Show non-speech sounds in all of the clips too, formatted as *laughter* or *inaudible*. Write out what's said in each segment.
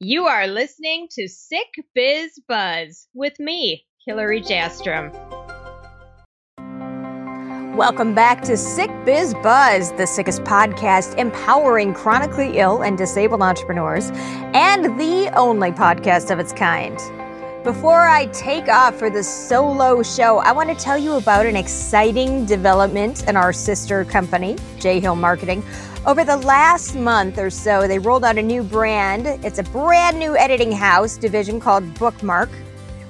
You are listening to Sick Biz Buzz with me, Hillary Jastram. Welcome back to Sick Biz Buzz, the sickest podcast empowering chronically ill and disabled entrepreneurs, and the only podcast of its kind. Before I take off for the solo show, I want to tell you about an exciting development in our sister company, J Hill Marketing. Over the last month or so, they rolled out a new brand. It's a brand new editing house division called Bookmark,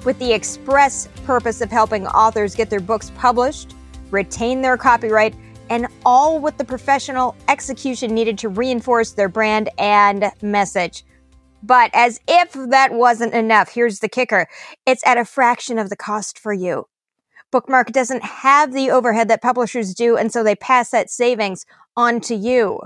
with the express purpose of helping authors get their books published, retain their copyright, and all with the professional execution needed to reinforce their brand and message. But as if that wasn't enough, here's the kicker it's at a fraction of the cost for you. Bookmark doesn't have the overhead that publishers do, and so they pass that savings on to you.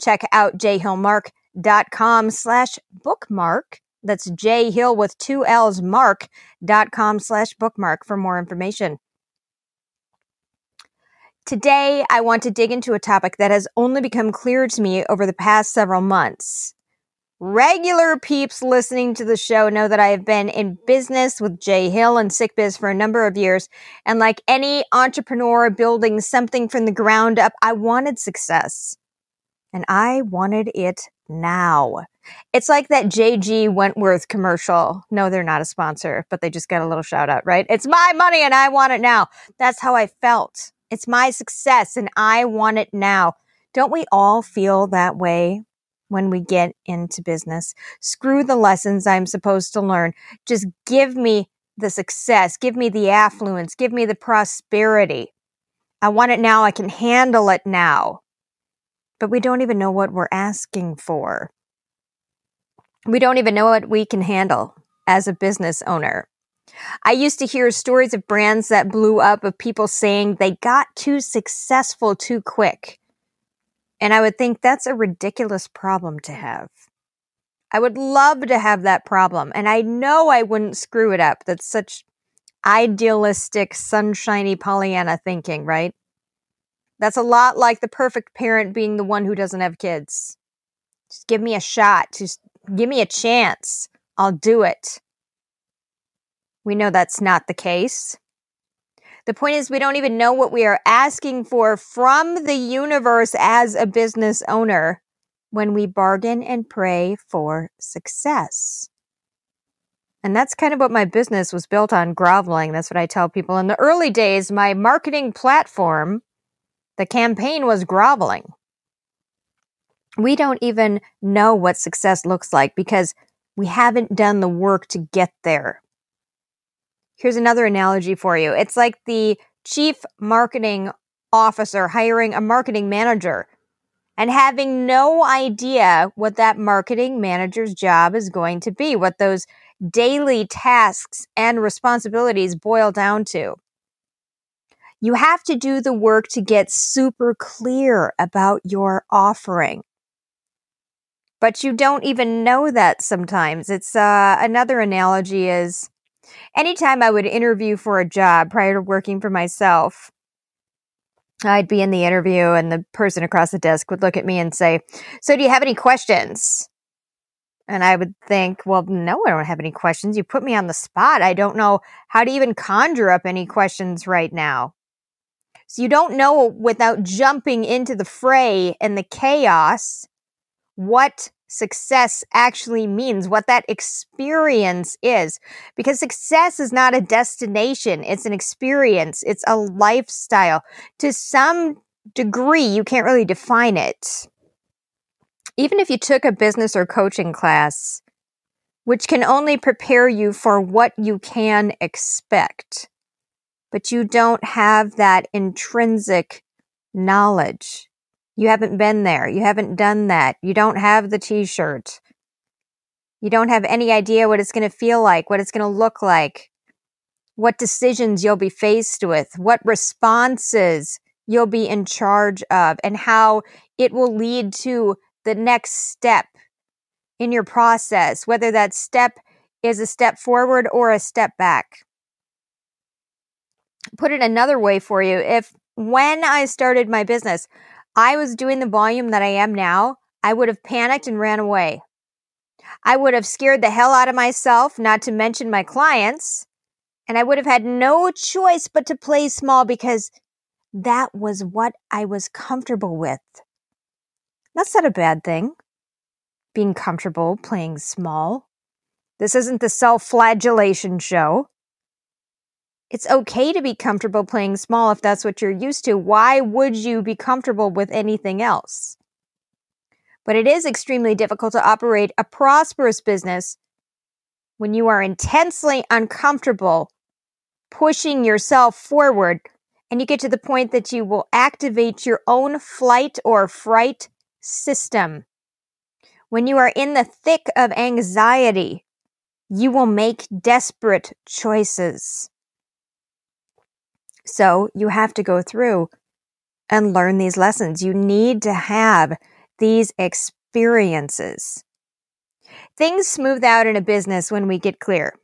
Check out jhillmark.com slash bookmark. That's jhill with two L's mark.com slash bookmark for more information. Today, I want to dig into a topic that has only become clear to me over the past several months. Regular peeps listening to the show know that I have been in business with J Hill and SickBiz for a number of years. And like any entrepreneur building something from the ground up, I wanted success. And I wanted it now. It's like that JG Wentworth commercial. No, they're not a sponsor, but they just got a little shout out, right? It's my money and I want it now. That's how I felt. It's my success and I want it now. Don't we all feel that way when we get into business. Screw the lessons I'm supposed to learn. Just give me the success, give me the affluence, give me the prosperity. I want it now. I can handle it now. But we don't even know what we're asking for. We don't even know what we can handle as a business owner. I used to hear stories of brands that blew up of people saying they got too successful too quick. And I would think that's a ridiculous problem to have. I would love to have that problem. And I know I wouldn't screw it up. That's such idealistic, sunshiny Pollyanna thinking, right? That's a lot like the perfect parent being the one who doesn't have kids. Just give me a shot. Just give me a chance. I'll do it. We know that's not the case. The point is, we don't even know what we are asking for from the universe as a business owner when we bargain and pray for success. And that's kind of what my business was built on groveling. That's what I tell people. In the early days, my marketing platform, the campaign was groveling. We don't even know what success looks like because we haven't done the work to get there. Here's another analogy for you. It's like the chief marketing officer hiring a marketing manager and having no idea what that marketing manager's job is going to be, what those daily tasks and responsibilities boil down to. You have to do the work to get super clear about your offering. But you don't even know that sometimes. It's uh, another analogy is anytime I would interview for a job prior to working for myself, I'd be in the interview and the person across the desk would look at me and say, So, do you have any questions? And I would think, Well, no, I don't have any questions. You put me on the spot. I don't know how to even conjure up any questions right now. So, you don't know without jumping into the fray and the chaos what success actually means, what that experience is. Because success is not a destination, it's an experience, it's a lifestyle. To some degree, you can't really define it. Even if you took a business or coaching class, which can only prepare you for what you can expect, but you don't have that intrinsic knowledge. You haven't been there. You haven't done that. You don't have the t shirt. You don't have any idea what it's going to feel like, what it's going to look like, what decisions you'll be faced with, what responses you'll be in charge of, and how it will lead to the next step in your process, whether that step is a step forward or a step back. Put it another way for you if when I started my business, I was doing the volume that I am now, I would have panicked and ran away. I would have scared the hell out of myself, not to mention my clients, and I would have had no choice but to play small because that was what I was comfortable with. That's not a bad thing. Being comfortable playing small. This isn't the self flagellation show. It's okay to be comfortable playing small if that's what you're used to. Why would you be comfortable with anything else? But it is extremely difficult to operate a prosperous business when you are intensely uncomfortable pushing yourself forward and you get to the point that you will activate your own flight or fright system. When you are in the thick of anxiety, you will make desperate choices. So you have to go through and learn these lessons. You need to have these experiences. Things smooth out in a business when we get clear.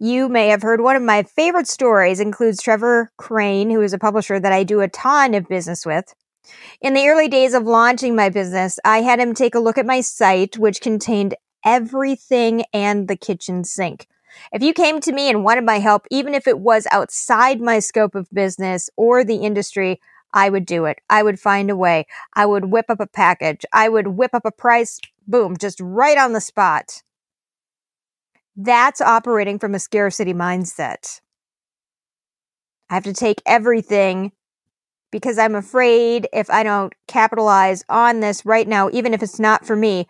You may have heard one of my favorite stories includes Trevor Crane, who is a publisher that I do a ton of business with. In the early days of launching my business, I had him take a look at my site, which contained everything and the kitchen sink. If you came to me and wanted my help, even if it was outside my scope of business or the industry, I would do it. I would find a way. I would whip up a package. I would whip up a price. Boom, just right on the spot. That's operating from a scarcity mindset. I have to take everything because I'm afraid if I don't capitalize on this right now, even if it's not for me,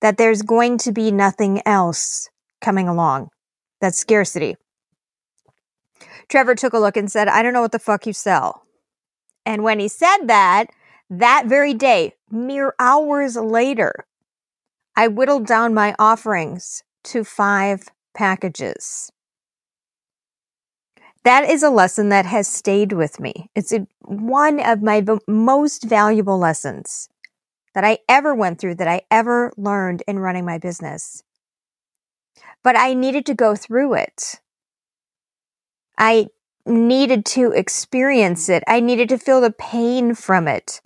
that there's going to be nothing else coming along. That's scarcity. Trevor took a look and said, I don't know what the fuck you sell. And when he said that, that very day, mere hours later, I whittled down my offerings to five packages. That is a lesson that has stayed with me. It's a, one of my v- most valuable lessons that I ever went through, that I ever learned in running my business. But I needed to go through it. I needed to experience it. I needed to feel the pain from it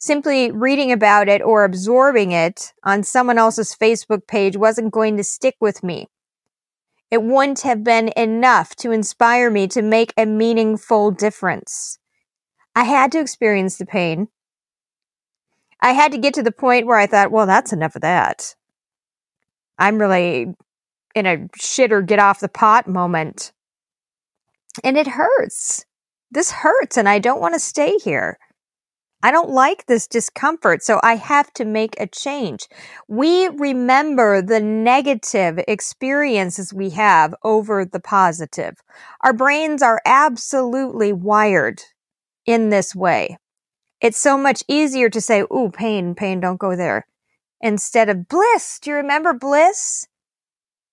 simply reading about it or absorbing it on someone else's Facebook page wasn't going to stick with me. It wouldn't have been enough to inspire me to make a meaningful difference. I had to experience the pain. I had to get to the point where I thought, well, that's enough of that. I'm really in a shit or get off the pot moment. And it hurts. This hurts, and I don't want to stay here. I don't like this discomfort, so I have to make a change. We remember the negative experiences we have over the positive. Our brains are absolutely wired in this way. It's so much easier to say, ooh, pain, pain, don't go there. Instead of bliss. Do you remember bliss?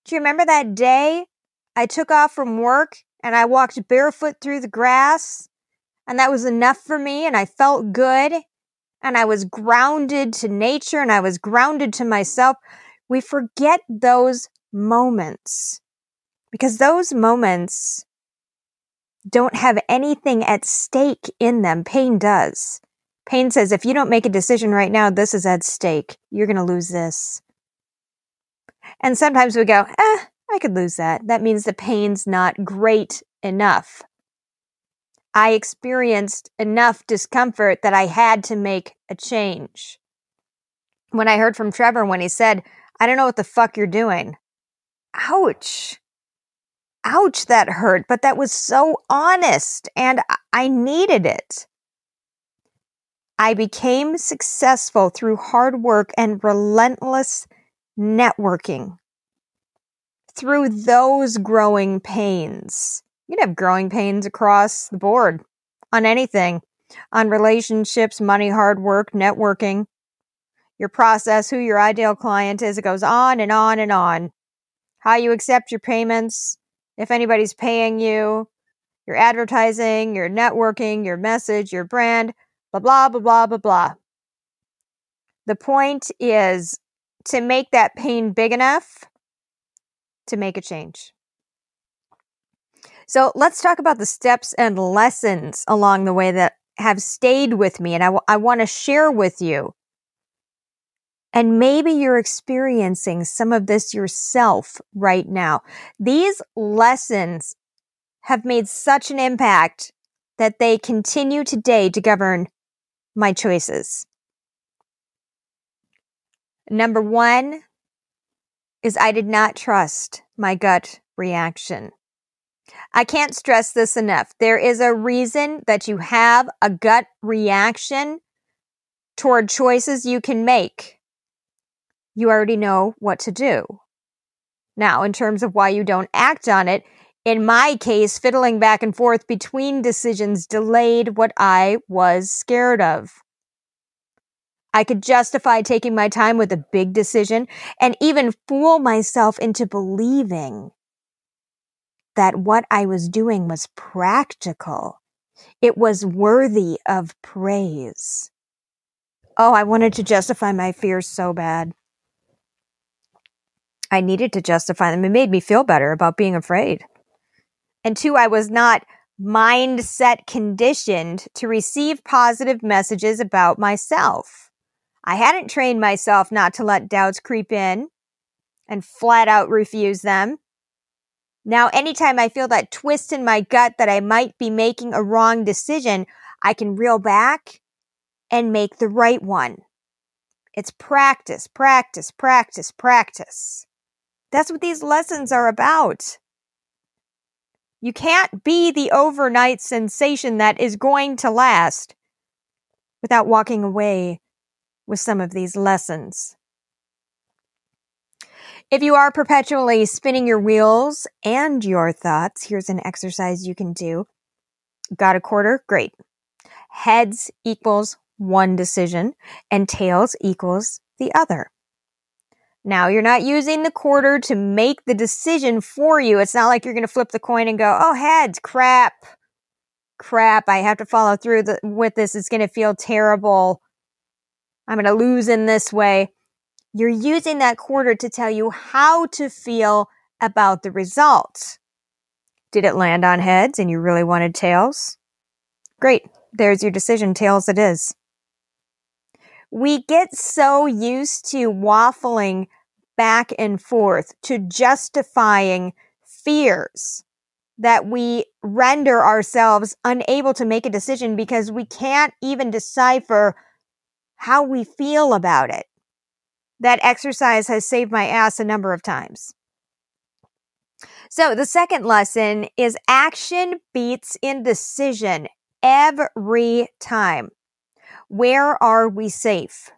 Do you remember that day I took off from work and I walked barefoot through the grass and that was enough for me. And I felt good. And I was grounded to nature and I was grounded to myself. We forget those moments because those moments don't have anything at stake in them. Pain does. Pain says, if you don't make a decision right now, this is at stake. You're going to lose this. And sometimes we go, eh, I could lose that. That means the pain's not great enough. I experienced enough discomfort that I had to make a change. When I heard from Trevor when he said, I don't know what the fuck you're doing. Ouch. Ouch, that hurt, but that was so honest and I needed it. I became successful through hard work and relentless networking. Through those growing pains you can have growing pains across the board on anything, on relationships, money, hard work, networking, your process, who your ideal client is. It goes on and on and on. How you accept your payments, if anybody's paying you, your advertising, your networking, your message, your brand, blah, blah, blah, blah, blah, blah. The point is to make that pain big enough to make a change. So let's talk about the steps and lessons along the way that have stayed with me and I, w- I want to share with you And maybe you're experiencing some of this yourself right now. These lessons have made such an impact that they continue today to govern my choices. Number one is I did not trust my gut reaction. I can't stress this enough. There is a reason that you have a gut reaction toward choices you can make. You already know what to do. Now, in terms of why you don't act on it, in my case, fiddling back and forth between decisions delayed what I was scared of. I could justify taking my time with a big decision and even fool myself into believing that what I was doing was practical. It was worthy of praise. Oh, I wanted to justify my fears so bad. I needed to justify them. It made me feel better about being afraid. And two, I was not mindset conditioned to receive positive messages about myself. I hadn't trained myself not to let doubts creep in and flat out refuse them. Now, anytime I feel that twist in my gut that I might be making a wrong decision, I can reel back and make the right one. It's practice, practice, practice, practice. That's what these lessons are about. You can't be the overnight sensation that is going to last without walking away with some of these lessons. If you are perpetually spinning your wheels and your thoughts, here's an exercise you can do. Got a quarter? Great. Heads equals one decision and tails equals the other. Now, you're not using the quarter to make the decision for you. It's not like you're going to flip the coin and go, oh, heads, crap, crap. I have to follow through the, with this. It's going to feel terrible. I'm going to lose in this way. You're using that quarter to tell you how to feel about the result. Did it land on heads and you really wanted tails? Great. There's your decision. Tails it is. We get so used to waffling back and forth to justifying fears that we render ourselves unable to make a decision because we can't even decipher how we feel about it that exercise has saved my ass a number of times. So the second lesson is action beats indecision every time. Where are we safe?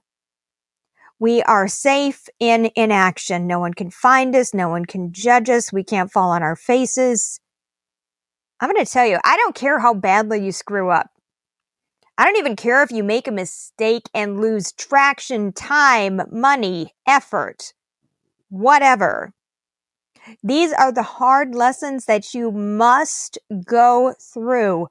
We are safe in inaction. No one can find us. No one can judge us. We can't fall on our faces. I'm going to tell you, I don't care how badly you screw up. I don't even care if you make a mistake and lose traction, time, money, effort, whatever. These are the hard lessons that you must go through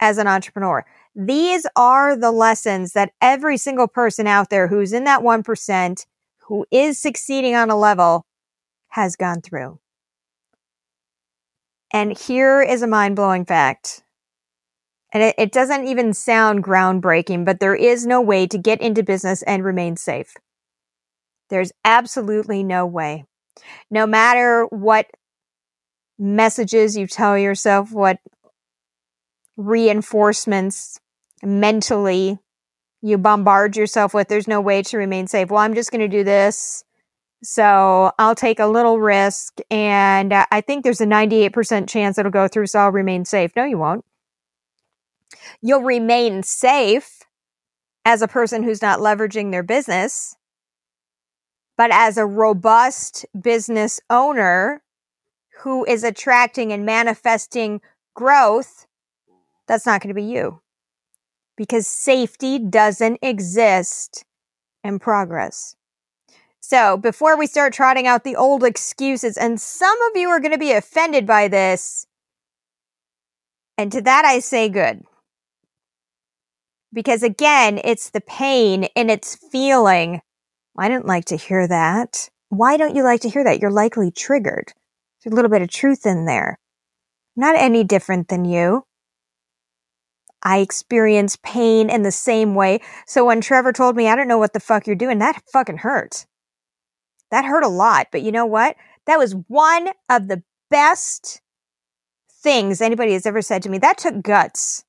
as an entrepreneur. These are the lessons that every single person out there who's in that 1%, who is succeeding on a level, has gone through. And here is a mind blowing fact. And it, it doesn't even sound groundbreaking, but there is no way to get into business and remain safe. There's absolutely no way. No matter what messages you tell yourself, what reinforcements mentally you bombard yourself with, there's no way to remain safe. Well, I'm just going to do this. So I'll take a little risk and I think there's a 98% chance it'll go through. So I'll remain safe. No, you won't. You'll remain safe as a person who's not leveraging their business. But as a robust business owner who is attracting and manifesting growth, that's not going to be you because safety doesn't exist in progress. So before we start trotting out the old excuses, and some of you are going to be offended by this, and to that I say good. Because again, it's the pain and it's feeling. I didn't like to hear that. Why don't you like to hear that? You're likely triggered. There's a little bit of truth in there. Not any different than you. I experience pain in the same way. So when Trevor told me, I don't know what the fuck you're doing, that fucking hurt. That hurt a lot. But you know what? That was one of the best things anybody has ever said to me. That took guts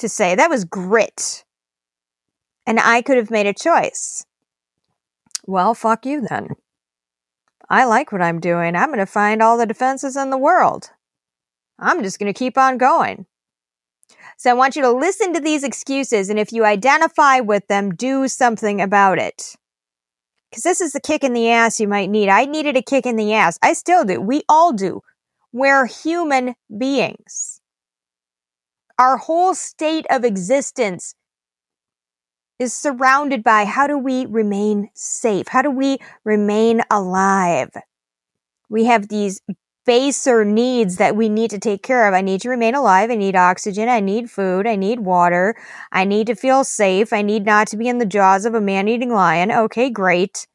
to say. That was grit. And I could have made a choice. Well, fuck you then. I like what I'm doing. I'm going to find all the defenses in the world. I'm just going to keep on going. So I want you to listen to these excuses. And if you identify with them, do something about it. Because this is the kick in the ass you might need. I needed a kick in the ass. I still do. We all do. We're human beings. Our whole state of existence is surrounded by how do we remain safe? How do we remain alive? We have these baser needs that we need to take care of. I need to remain alive. I need oxygen. I need food. I need water. I need to feel safe. I need not to be in the jaws of a man eating lion. Okay, great.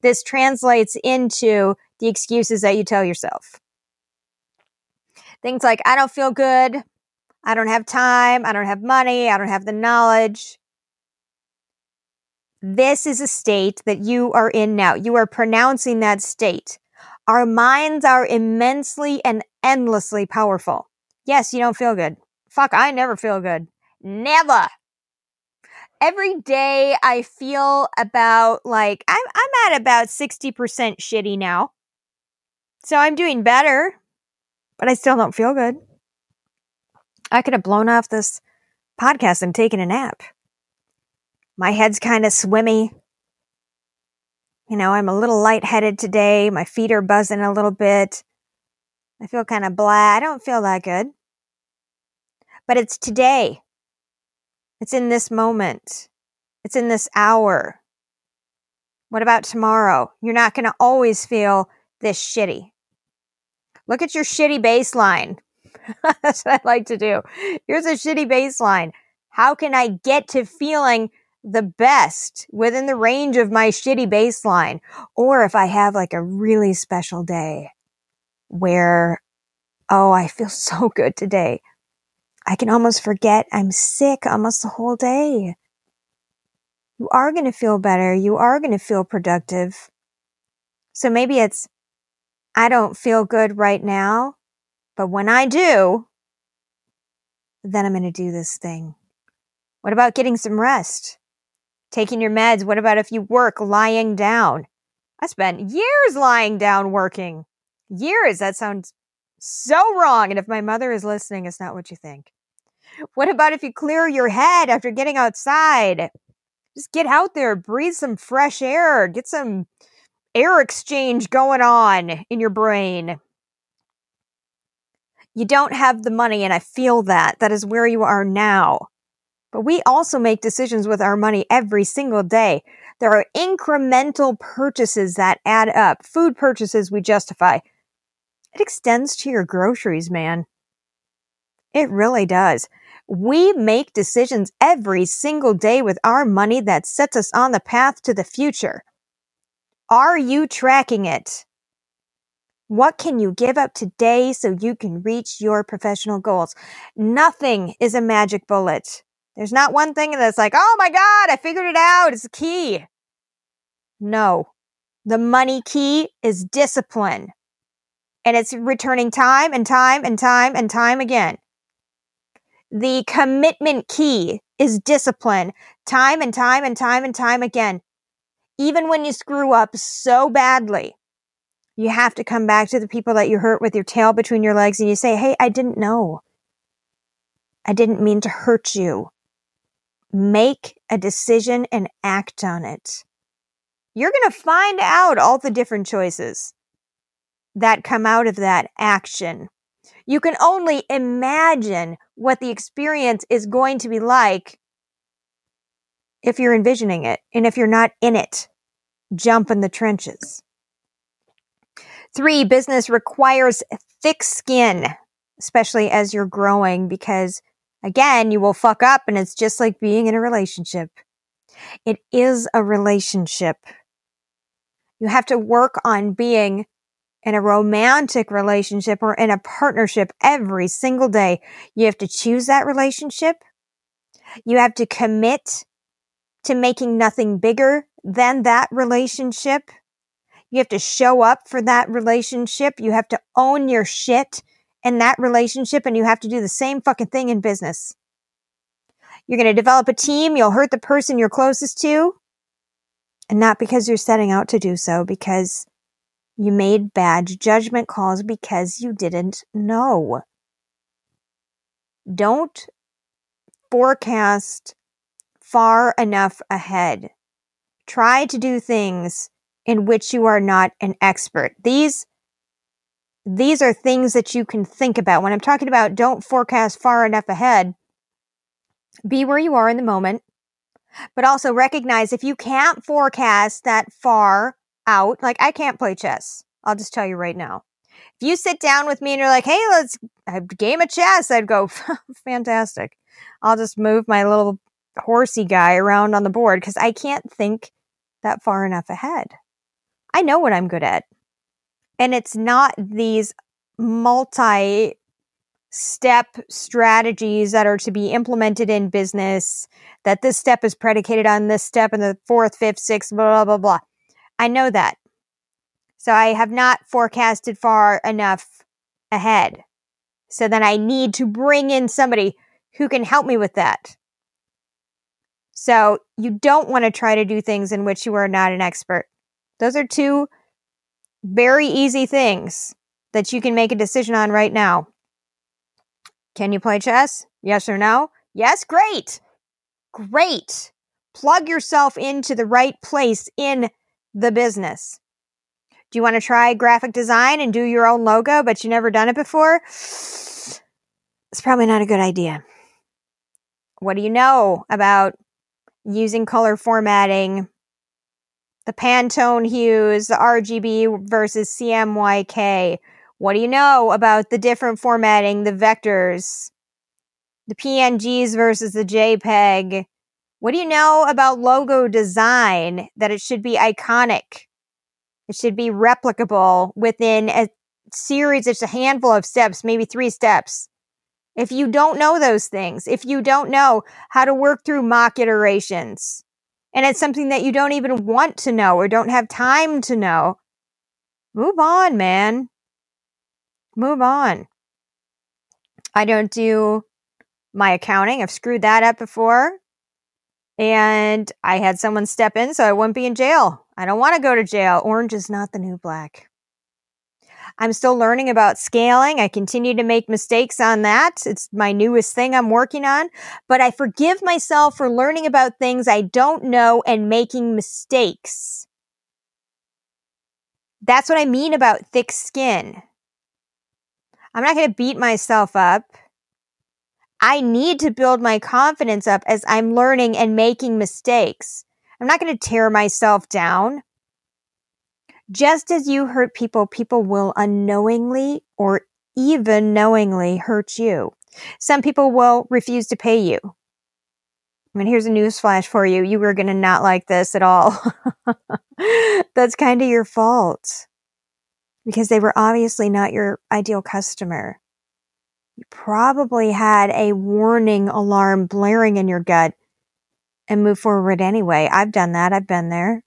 This translates into the excuses that you tell yourself. Things like, I don't feel good. I don't have time. I don't have money. I don't have the knowledge. This is a state that you are in now. You are pronouncing that state. Our minds are immensely and endlessly powerful. Yes, you don't feel good. Fuck, I never feel good. Never. Every day I feel about like I'm I'm at about 60% shitty now. So I'm doing better, but I still don't feel good. I could have blown off this podcast and taken a nap. My head's kind of swimmy. You know, I'm a little lightheaded today. My feet are buzzing a little bit. I feel kind of blah. I don't feel that good. But it's today. It's in this moment. It's in this hour. What about tomorrow? You're not going to always feel this shitty. Look at your shitty baseline. *laughs* That's what I like to do. Here's a shitty baseline. How can I get to feeling the best within the range of my shitty baseline. Or if I have like a really special day where, oh, I feel *laughs* so good today. I can almost forget I'm sick almost the whole day. You are going to feel better. You are going to feel productive. So maybe it's, I don't feel good right now, but when I do, then I'm going to do this thing. What about getting some rest? taking your meds. What about if you work lying down? I spent years lying down working. Years. That sounds so wrong. And if my mother is listening, it's not what you think. What about if you clear your head after getting outside? Just get out there, breathe some fresh air, get some air exchange going on in your brain. You don't have the money, and I feel that. That is where you are now. But we also make decisions with our money every single day. There are incremental purchases that add up, food purchases we justify. It extends to your groceries, man. It really does. We make decisions every single day with our money that sets us on the path to the future. Are you tracking it? What can you give up today so you can reach your professional goals? Nothing is a magic bullet. There's not one thing that's like, oh my God, I figured it out. It's a key. No. The money key is discipline. And it's returning time and time and time and time again. The commitment key is discipline, time and time and time and time again. Even when you screw up so badly, you have to come back to the people that you hurt with your tail between your legs and you say, Hey, I didn't know. I didn't mean to hurt you make a decision and act on it. You're going to find out all the different choices that come out of that action. You can only imagine what the experience is going to be like if you're envisioning it. And if you're not in it, jump in the trenches. Three, business requires thick skin, especially as you're growing, because Again, you will fuck up and it's just like being in a relationship. It is a relationship. You have to work on being in a romantic relationship or in a partnership every single day. You have to choose that relationship. You have to commit to making nothing bigger than that relationship. You have to show up for that relationship. You have to own your shit in that relationship and you have to do the same fucking thing in business. You're going to develop a team. You'll hurt the person you're closest to. And not because you're setting out to do so, because you made bad judgment calls because you didn't know. Don't forecast far enough ahead. Try to do things in which you are not an expert. These these are things that you can think about. When I'm talking about don't forecast far enough ahead, be where you are in the moment, but also recognize if you can't forecast that far out, like I can't play chess. I'll just tell you right now. If you sit down with me and you're like, hey, let's game of chess, I'd go, *laughs* fantastic. I'll just move my little horsey guy around on the board because I can't think that far enough ahead. I know what I'm good at. And it's not these multi step strategies that are to be implemented in business, that this step is predicated on this step and the fourth, fifth, sixth, blah, blah, blah. I know that. So I have not forecasted far enough ahead. So then I need to bring in somebody who can help me with that. So you don't want to try to do things in which you are not an expert. Those are two very easy things that you can make a decision on right now. Can you play chess? Yes or no? Yes, great. Great. Plug yourself into the right place in the business. Do you want to try graphic design and do your own logo, but you never done it before? *sighs* It's probably not a good idea. What do you know about using color formatting, the Pantone hues, the RGB versus CMYK. What do you know about the different formatting, the vectors, the PNGs versus the JPEG? What do you know about logo design? That it should be iconic. It should be replicable within a series. It's a handful of steps, maybe three steps. If you don't know those things, if you don't know how to work through mock iterations, and it's something that you don't even want to know or don't have time to know, move on, man. Move on. I don't do my accounting. I've screwed that up before. And I had someone step in so I wouldn't be in jail. I don't want to go to jail. Orange is not the new black. I'm still learning about scaling. I continue to make mistakes on that. It's my newest thing I'm working on, but I forgive myself for learning about things I don't know and making mistakes. That's what I mean about thick skin. I'm not going to beat myself up. I need to build my confidence up as I'm learning and making mistakes. I'm not going to tear myself down. Just as you hurt people, people will unknowingly or even knowingly hurt you. Some people will refuse to pay you. I mean, here's a news flash for you. You were going to not like this at all. *laughs* That's kind of your fault because they were obviously not your ideal customer. You probably had a warning alarm blaring in your gut and move forward anyway. I've done that. I've been there.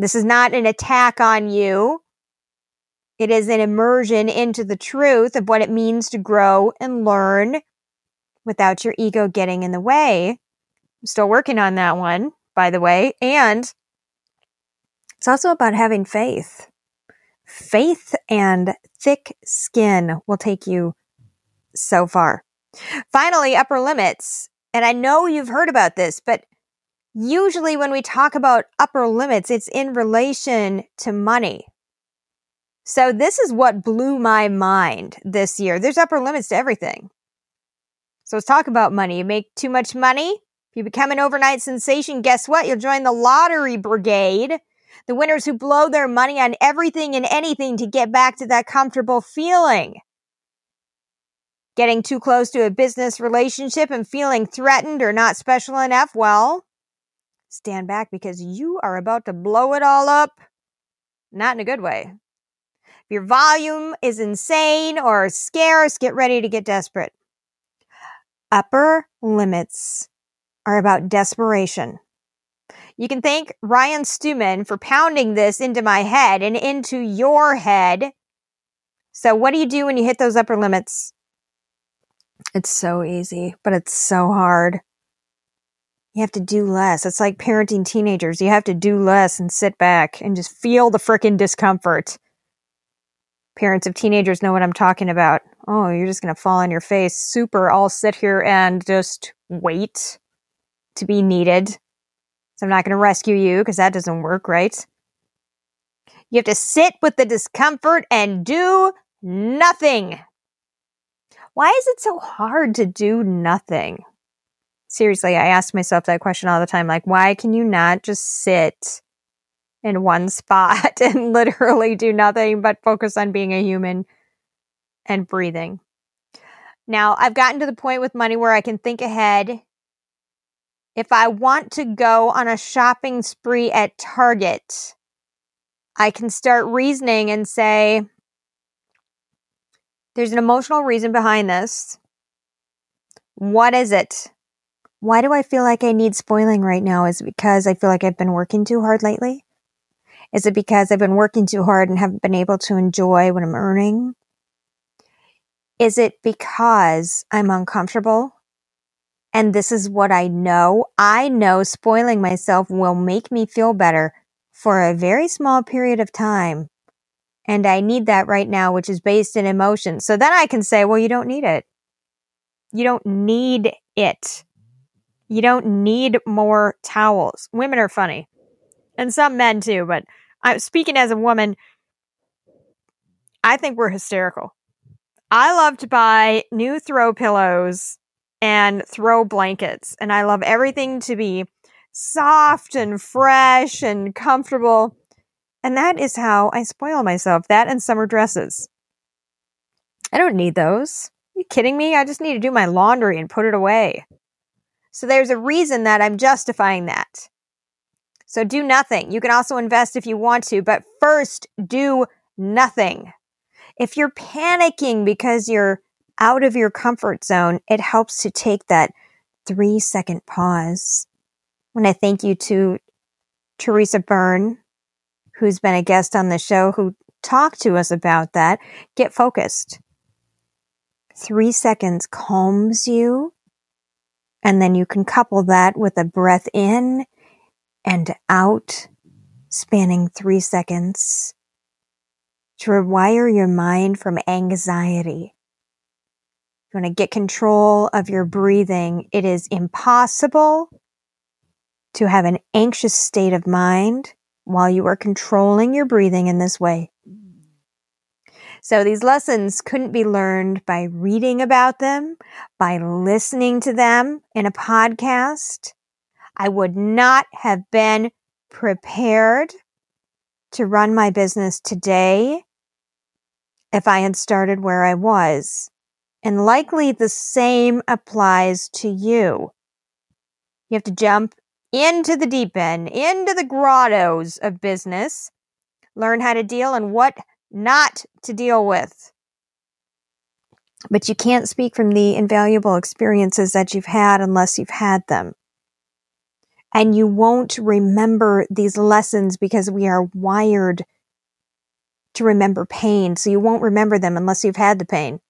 This is not an attack on you. It is an immersion into the truth of what it means to grow and learn without your ego getting in the way. I'm still working on that one, by the way. And it's also about having faith. Faith and thick skin will take you so far. Finally, upper limits. And I know you've heard about this, but usually when we talk about upper limits, it's in relation to money. So this is what blew my mind this year. There's upper limits to everything. So let's talk about money. You make too much money. If you become an overnight sensation, guess what? You'll join the lottery brigade. The winners who blow their money on everything and anything to get back to that comfortable feeling. Getting too close to a business relationship and feeling threatened or not special enough, well, stand back because you are about to blow it all up. Not in a good way. If your volume is insane or scarce, get ready to get desperate. Upper limits are about desperation. You can thank Ryan Stewman for pounding this into my head and into your head. So, what do you do when you hit those upper limits? It's so easy, but it's so hard. You have to do less. It's like parenting teenagers. You have to do less and sit back and just feel the freaking discomfort. Parents of teenagers know what I'm talking about. Oh, you're just going to fall on your face. Super. I'll sit here and just wait to be needed. So I'm not going to rescue you because that doesn't work, right? You have to sit with the discomfort and do nothing. Why is it so hard to do nothing? Seriously, I ask myself that question all the time. Like, why can you not just sit in one *laughs* spot and literally do nothing but focus on being a human and breathing? Now, I've gotten to the point with money where I can think ahead. If I want to go on a shopping spree at Target, I can start reasoning and say, there's an emotional reason behind this. What is it? Why do I feel like I need spoiling right now? Is it because I feel like I've been working too hard lately? Is it because I've been working too hard and haven't been able to enjoy what I'm earning? Is it because I'm uncomfortable? And this is what I know. I know spoiling myself will make me feel better for a very small period of time. And I need that right now, which is based in emotion. So then I can say, well, you don't need it. You don't need it. You don't need more towels. Women are funny and some men too, but I'm speaking as a woman. I think we're hysterical. I love to buy new throw pillows and throw blankets, and I love everything to be soft and fresh and comfortable. And that is how I spoil myself. That and summer dresses. I don't need those. Are you kidding me? I just need to do my laundry and put it away. So there's a reason that I'm justifying that. So do nothing. You can also invest if you want to, but first do nothing. If you're panicking because you're out of your comfort zone, it helps to take that three second pause. When I thank you to Teresa Byrne who's been a guest on the show who talked to us about that. Get focused. Three seconds calms you. And then you can couple that with a breath in and out, spanning three seconds to rewire your mind from anxiety. You want to get control of your breathing. It is impossible to have an anxious state of mind while you are controlling your breathing in this way. So these lessons couldn't be learned by reading about them, by listening to them in a podcast. I would not have been prepared to run my business today if I had started where I was. And likely the same applies to you. You have to jump into the deep end, into the grottos of business, learn how to deal and what not to deal with. But you can't speak from the invaluable experiences that you've had unless you've had them. And you won't remember these lessons because we are wired to remember pain. So you won't remember them unless you've had the pain.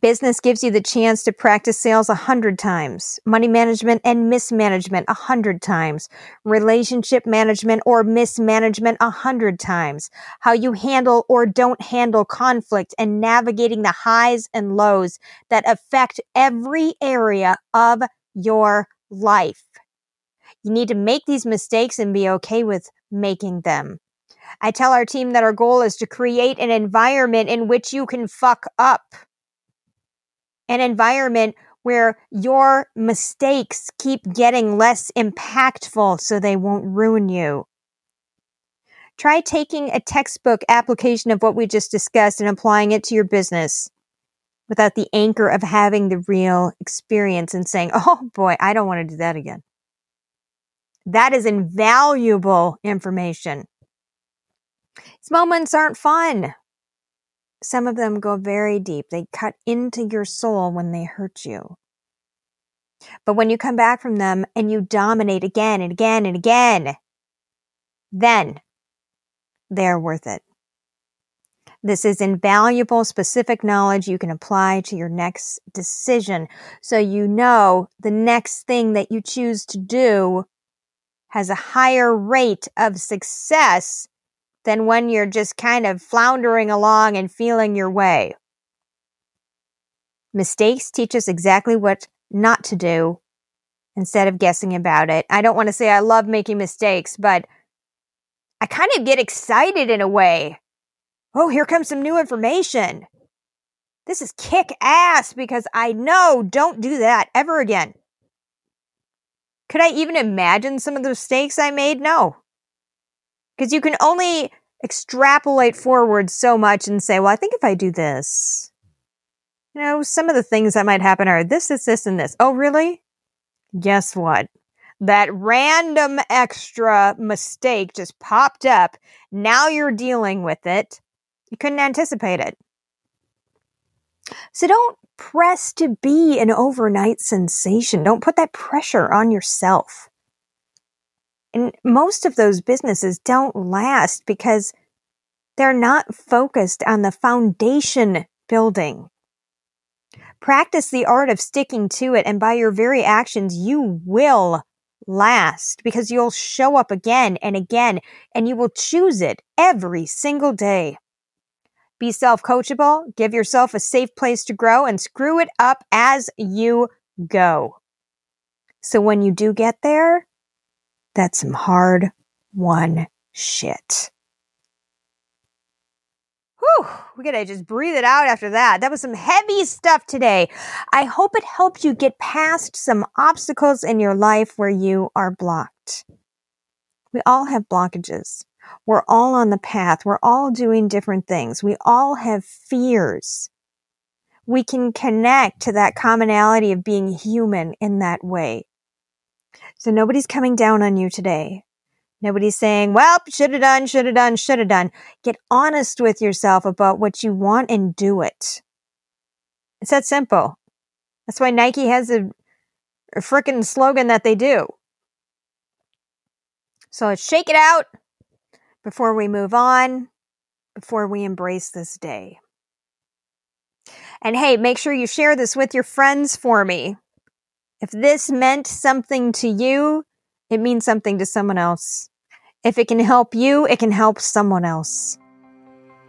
Business gives you the chance to practice sales a hundred times, money management and mismanagement a hundred times, relationship management or mismanagement a hundred times, how you handle or don't handle conflict and navigating the highs and lows that affect every area of your life. You need to make these mistakes and be okay with making them. I tell our team that our goal is to create an environment in which you can fuck up an environment where your mistakes keep getting less impactful so they won't ruin you. Try taking a textbook application of what we just discussed and applying it to your business without the anchor of having the real experience and saying, *laughs* oh boy, I don't want to do that again. That is invaluable information. These moments aren't fun. Some of them go very deep. They cut into your soul when they hurt you. But when you come back from them and you dominate again and again and again, then they're worth it. This is invaluable, specific knowledge you can apply to your next decision. So you know the next thing that you choose to do has a higher rate of success than when you're just kind of floundering along and feeling your way. Mistakes teach us exactly what not to do instead of guessing about it. I don't want to say I love making mistakes, but I kind of get excited in a way. Oh, here comes some new information. This is kick ass because I know don't do that ever again. Could I even imagine some of the mistakes I made? No. Because you can only extrapolate forward so much and say, well, I think if I do this, you know, some of the things that might happen are this, this, this, and this. Oh, really? Guess what? That random extra mistake just popped up. Now you're dealing with it. You couldn't anticipate it. So don't press to be an overnight sensation. Don't put that pressure on yourself. And most of those businesses don't last because they're not focused on the foundation building. Practice the art of sticking to it, and by your very actions, you will last because you'll show up again and again, and you will choose it every single day. Be self coachable, give yourself a safe place to grow, and screw it up as you go. So when you do get there, that's some hard won shit. Whew, we gotta just breathe it out after that. That was some heavy stuff today. I hope it helped you get past some obstacles in your life where you are blocked. We all have blockages. We're all on the path. We're all doing different things. We all have fears. We can connect to that commonality of being human in that way. So nobody's coming down on you today. Nobody's saying, well, should have done, should have done, should have done. Get honest with yourself about what you want and do it. It's that simple. That's why Nike has a, a freaking slogan that they do. So let's shake it out before we move on, before we embrace this day. And hey, make sure you share this with your friends for me. If this meant something to you, it means something to someone else. If it can help you, it can help someone else.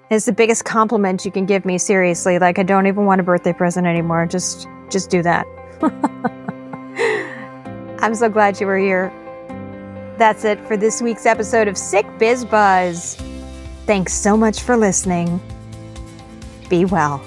It's the biggest compliment you can give me, seriously. Like I don't even want a birthday present anymore. Just just do that. *laughs* I'm so glad you were here. That's it for this week's episode of Sick Biz Buzz. Thanks so much for listening. Be well.